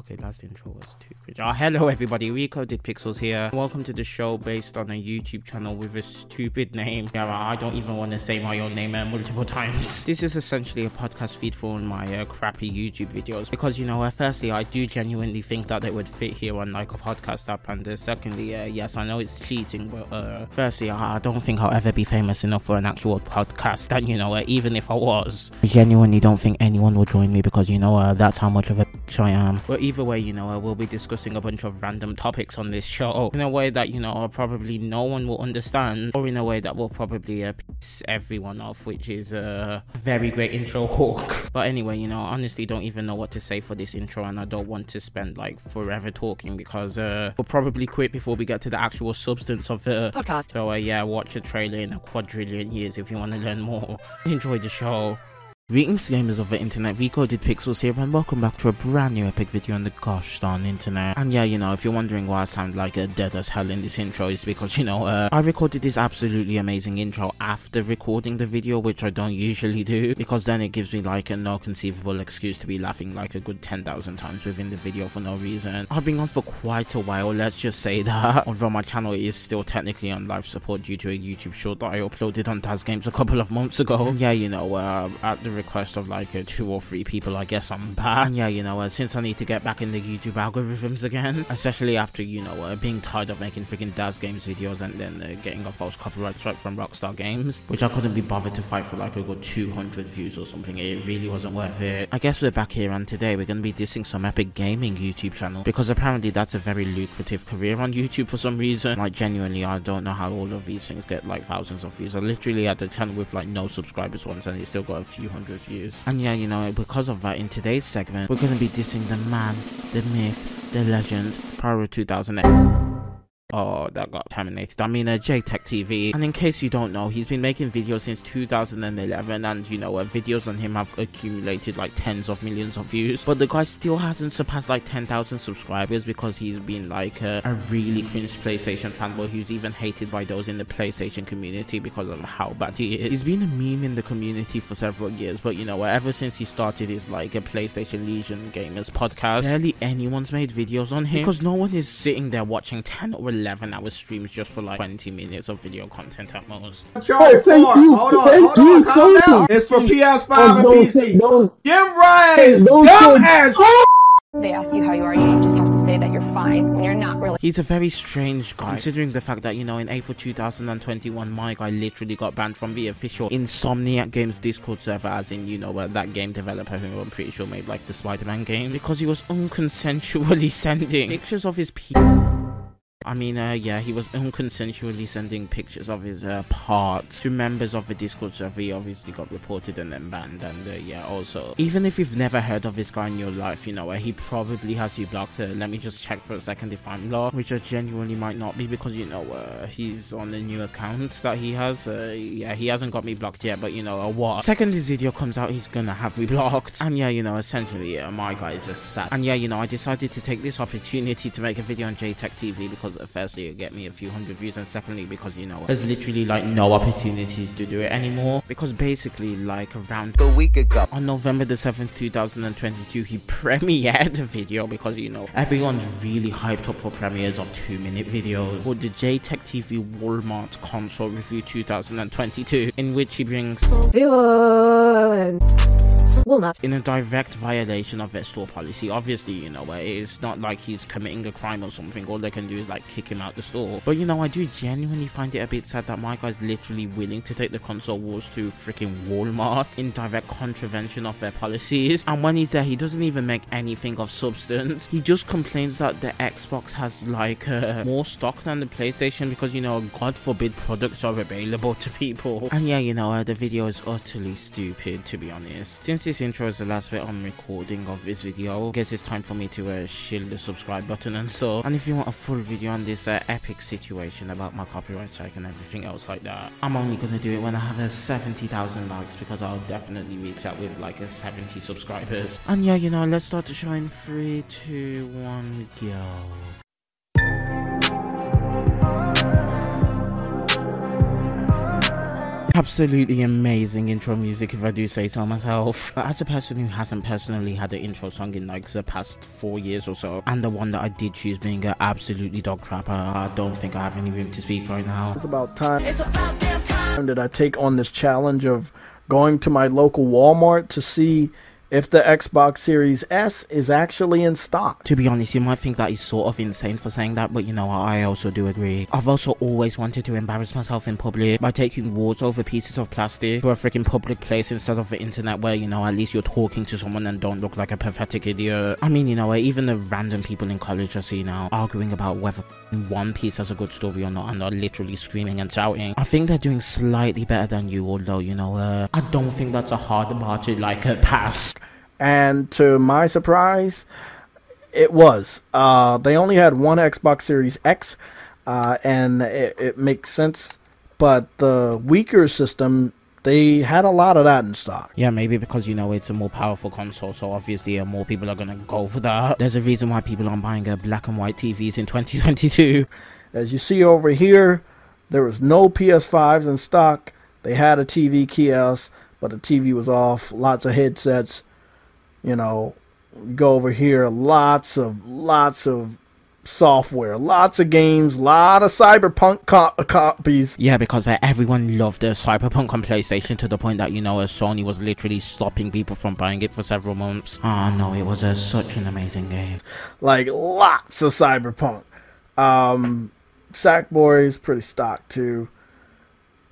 Okay, last intro was too quick. Oh, hello everybody, Recoded Pixels here. Welcome to the show based on a YouTube channel with a stupid name. Yeah, I don't even want to say my own name uh, multiple times. This is essentially a podcast feed for my uh, crappy YouTube videos because, you know, uh, firstly, I do genuinely think that they would fit here on like a podcast app, and uh, secondly, uh, yes, I know it's cheating, but uh, firstly, I, I don't think I'll ever be famous enough for an actual podcast, and you know, uh, even if I was, I genuinely don't think anyone will join me because, you know, that's how much of a bitch I am. But either way, you know, uh, we'll be discussing a bunch of random topics on this show in a way that, you know, probably no one will understand, or in a way that will probably uh, piss everyone off, which is a very great intro hook. But anyway, you know, honestly, don't even know what to say for this intro, and I don't want to spend like forever talking because uh, we'll probably quit before we get to the actual substance of the podcast. So, uh, yeah, watch a trailer in a quadrillion years if you want to learn more. Enjoy the show. Greetings gamers of the internet, Recoded Pixels here and welcome back to a brand new epic video on the gosh darn internet. And yeah, you know, if you're wondering why I sound like a dead as hell in this intro, it's because, you know, uh, I recorded this absolutely amazing intro after recording the video, which I don't usually do, because then it gives me like a no conceivable excuse to be laughing like a good 10,000 times within the video for no reason. I've been on for quite a while, let's just say that, although my channel is still technically on life support due to a YouTube short that I uploaded on Daz Games a couple of months ago. Yeah, you know, uh, at the request of like uh, two or three people, I guess I'm back. And yeah, you know, uh, since I need to get back in the YouTube algorithms again, especially after, you know, uh, being tired of making freaking Daz Games videos and then uh, getting a false copyright strike from Rockstar Games, which I couldn't be bothered to fight for like a good 200 views or something. It really wasn't worth it. I guess we're back here and today we're going to be dissing some epic gaming YouTube channel because apparently that's a very lucrative career on YouTube for some reason. Like, genuinely, I don't know how all of these things get like thousands of views. I literally had a channel with like no subscribers once and it still got a few hundred views. And yeah, you know, because of that, in today's segment, we're going to be dissing the man, the myth, the legend, Pyro 2008. Oh, that got terminated. I mean, uh, JayTechTV. And in case you don't know, he's been making videos since 2011, and you know, uh, videos on him have accumulated like tens of millions of views. But the guy still hasn't surpassed like 10,000 subscribers because he's been like uh, a really cringe PlayStation fanboy who's even hated by those in the PlayStation community because of how bad he is. He's been a meme in the community for several years, but you know, ever since he started his like a PlayStation Legion Gamers podcast, barely anyone's made videos on him because no one is sitting there watching 10 or 11 hour streams just for like 20 minutes of video content at most. Charlie thank 4. you. Hold on, Thank hold on, you calm so down. It's for PS5 Oh, and don't PC. say- don't- Jim Ryan's don't dumb say- ass. They ask you how you are, you just have to say that you're fine when you're not really. He's a very strange guy, considering the fact that, you know, in April 2021, my guy literally got banned from the official Insomniac Games Discord server, as in, you know, uh, that game developer who I'm pretty sure made, like, the Spider-Man game, because he was unconsensually sending pictures of his pe- I mean, uh, yeah, he was unconsensually sending pictures of his uh, parts to members of the Discord server. He obviously got reported and then banned. And uh, yeah, also, even if you've never heard of this guy in your life, you know, uh, he probably has you blocked. Uh, let me just check for a second if I'm blocked, which I genuinely might not be because, you know, uh, he's on a new account that he has. Yeah, he hasn't got me blocked yet, but you know, what? Second this video comes out, he's gonna have me blocked. And yeah, you know, essentially, my guy is a sat. And yeah, you know, I decided to take this opportunity to make a video on JayTechTV because uh, firstly, it get me a few hundred views, and secondly, because you know, there's literally like no opportunities to do it anymore. Because basically, like around a week ago. on November the 7th, 2022, he premiered a video because you know everyone's really hyped up for premieres of two minute videos for the JayTechTV Walmart console review 2022, in which he brings Walmart. in a direct violation of their store policy. Obviously, you know, uh, it's not like he's committing a crime or something. All they can do is like kick him out the store. But you know, I do genuinely find it a bit sad that my guy's literally willing to take the console wars to freaking Walmart in direct contravention of their policies. And when he's there, he doesn't even make anything of substance. He just complains that the Xbox has like uh, more stock than the PlayStation because you know, God forbid, products are available to people. And yeah, you know, uh, the video is utterly stupid to be honest. Since this intro is the last bit I'm recording of this video, I guess it's time for me to uh, shield the subscribe button and so. And if you want a full video on this uh, epic situation about my copyright strike and everything else like that, I'm only gonna do it when I have a 70,000 likes because I'll definitely reach out with like a 70 subscribers. And yeah, you know, let's start the show in three, two, one, go. Absolutely amazing intro music, if I do say so myself. As a person who hasn't personally had an intro song in like the past four years or so, and the one that I did choose being an absolutely dog crapper, I don't think I have any room to speak right now. It's about time. It's about time that I take on this challenge of going to my local Walmart to see if the Xbox Series S is actually in stock. To be honest, you might think that is sort of insane for saying that, but you know, I also do agree. I've also always wanted to embarrass myself in public by taking words over pieces of plastic to a freaking public place instead of the internet where, you know, at least you're talking to someone and don't look like a pathetic idiot. I mean, you know, even the random people in college I see now arguing about whether One Piece has a good story or not and are literally screaming and shouting. I think they're doing slightly better than you, although, you know, uh, I don't think that's a hard bar to like uh, pass. And to my surprise, it was. Uh, they only had one Xbox Series X, uh, and it, it, makes sense. But the weaker system, they had a lot of that in stock. Yeah, maybe because you know it's a more powerful console, so obviously uh, more people are gonna go for that. There's a reason why people aren't buying a black and white TVs in 2022. As you see over here, there was no PS5s in stock. They had a TV kiosk, but the TV was off. Lots of headsets you know, go over here, lots of lots of software, lots of games, lot of Cyberpunk co- copies. Yeah, because uh, everyone loved the Cyberpunk on PlayStation to the point that you know, uh, Sony was literally stopping people from buying it for several months. Oh no, it was uh, such an amazing game. Like lots of Cyberpunk. Um, Sackboy is pretty stock too.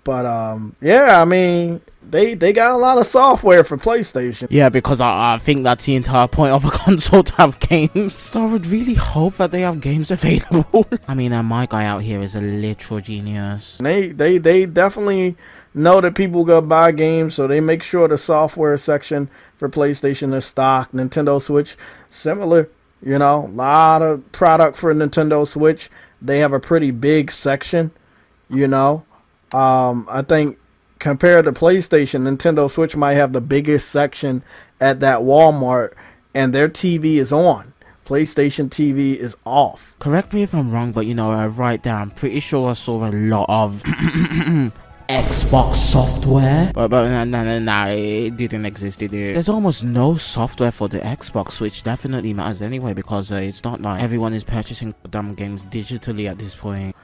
But um, yeah, I mean, they they got a lot of software for PlayStation. Yeah, because I, I think that's the entire point of a console to have games. So I would really hope that they have games available. I mean, uh, my guy out here is a literal genius. They they they definitely know that people go buy games, so they make sure the software section for PlayStation is stocked. Nintendo Switch, similar. You know, a lot of product for Nintendo Switch. They have a pretty big section. You know, um, I think compared to PlayStation, Nintendo Switch might have the biggest section at that Walmart, and their TV is on. PlayStation TV is off. Correct me if I'm wrong, but you know, uh, right there, I'm pretty sure I saw a lot of Xbox software. But, but no, no, no, no, it didn't exist, did it? There's almost no software for the Xbox, which definitely matters anyway, because uh, it's not like everyone is purchasing dumb games digitally at this point.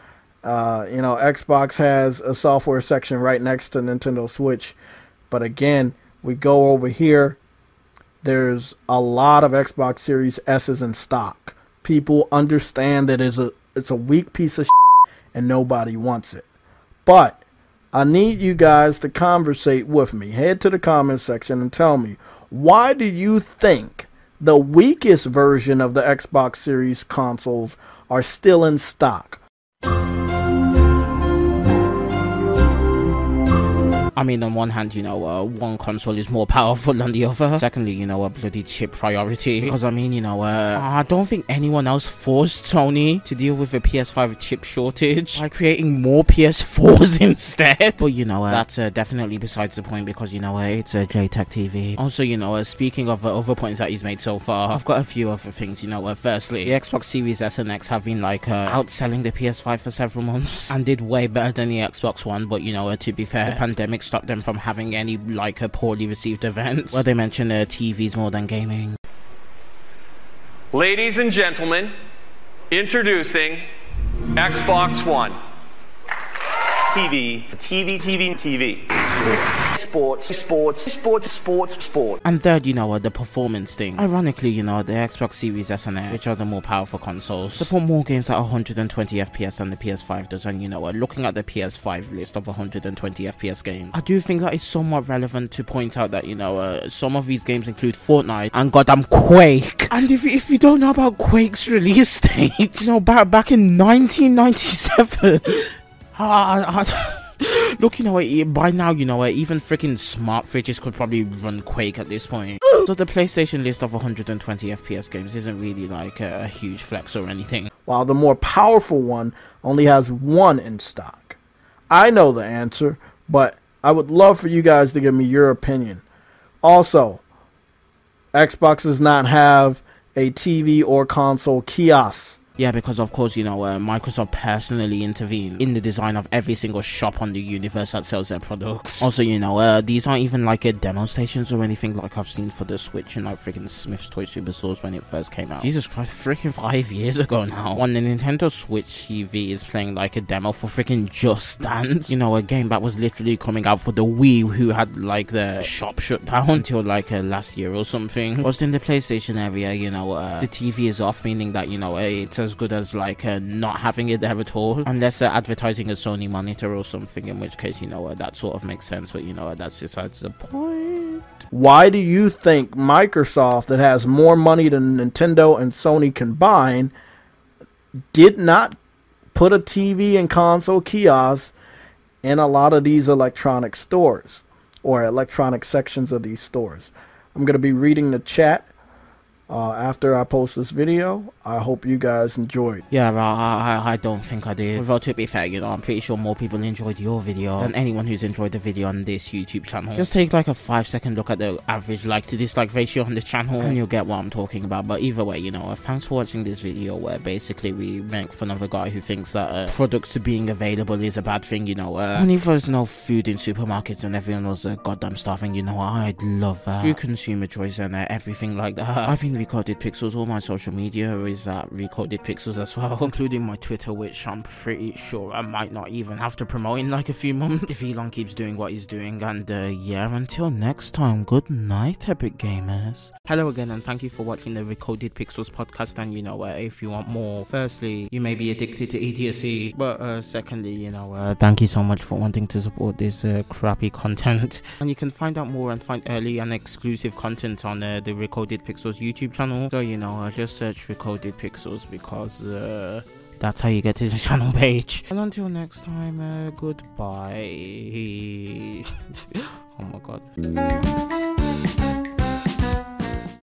Uh, you know, Xbox has a software section right next to Nintendo Switch. But again, we go over here. There's a lot of Xbox Series S's in stock. People understand that it's a it's a weak piece of and nobody wants it. But I need you guys to conversate with me. Head to the comment section and tell me why do you think the weakest version of the Xbox Series consoles are still in stock? I mean, on one hand, you know, uh, one console is more powerful than the other. Secondly, you know, a bloody chip priority. Because, I mean, you know, uh, I don't think anyone else forced Sony to deal with a PS5 chip shortage by creating more PS4s instead. But, you know, uh, that's uh, definitely besides the point because, you know, uh, it's a JayTechTV. Also, you know, uh, speaking of other points that he's made so far, I've got a few other things, you know. firstly, the Xbox Series S and X have been, like, outselling the PS5 for several months and did way better than the Xbox One. But, you know, to be fair, the pandemic stop them from having any like a poorly received events where they mention their TVs more than gaming. Ladies and gentlemen, introducing Xbox One. TV, TV, TV, TV. Sports, sports, sports, sports, sports. And third, you know, what, the performance thing. Ironically, you know, the Xbox Series S and X, which are the more powerful consoles, support more games at 120 FPS than the PS5 does. And you know, what, looking at the PS5 list of 120 FPS games, I do think that is somewhat relevant to point out that you know, uh, some of these games include Fortnite and goddamn Quake. And if if you don't know about Quake's release date, you know, back back in 1997. Ah, ah, ah, Look, you know what? By now, you know what? Even freaking smart fridges could probably run Quake at this point. so the PlayStation list of 120 FPS games isn't really like a, a huge flex or anything. While the more powerful one only has one in stock. I know the answer, but I would love for you guys to give me your opinion. Also, Xbox does not have a TV or console kiosk Yeah, because of course, you know, uh, Microsoft personally intervened in the design of every single shop on the universe that sells their products. Also, you know, uh, these aren't even like a demo stations or anything like I've seen for the Switch and like freaking Smyths Toy Superstores when it first came out. Jesus Christ, freaking five years ago now. When the Nintendo Switch TV is playing like a demo for freaking Just Dance, you know, a game that was literally coming out for the Wii who had like the shop shut down until like uh, last year or something. Whilst in the PlayStation area, you know, uh, the TV is off, meaning that, you know, uh, it's as good as like uh, not having it there at all, unless they're advertising a Sony monitor or something, in which case, you know, uh, that sort of makes sense, but you know, uh, that's besides the point. Why do you think Microsoft, that has more money than Nintendo and Sony combined, did not put a TV and console kiosk in a lot of these electronic stores or electronic sections of these stores? I'm going to be reading the chat uh, after I post this video. I hope you guys enjoyed. Yeah, I, I, I don't think I did. Although to be fair, you know, I'm pretty sure more people enjoyed your video than anyone who's enjoyed the video on this YouTube channel. Just take like a five second look at the average like to dislike ratio on the channel and you'll get what I'm talking about. But either way, you know, uh, thanks for watching this video where basically we make fun of a guy who thinks that uh, products being available is a bad thing, you know. Uh, and if there's no food in supermarkets and everyone was uh, goddamn starving, you know, I'd love that. Through consumer choice and uh, everything like that. I've been recoded pixels, all my social media is at recoded pixels as well, including my Twitter, which I'm pretty sure I might not even have to promote in like a few months if Elon keeps doing what he's doing. And uh, yeah, until next time, good night, Epic Gamers. Hello again, and thank you for watching the Recoded Pixels podcast. And you know, uh, if you want more, firstly, you may be addicted to idiocy, but uh, secondly, you know, uh, thank you so much for wanting to support this uh, crappy content. And you can find out more and find early and exclusive content on uh, the Recoded Pixels YouTube channel. So you know, I just search Recoded Pixels because uh, that's how you get to the channel page. And until next time, uh, goodbye. oh my god.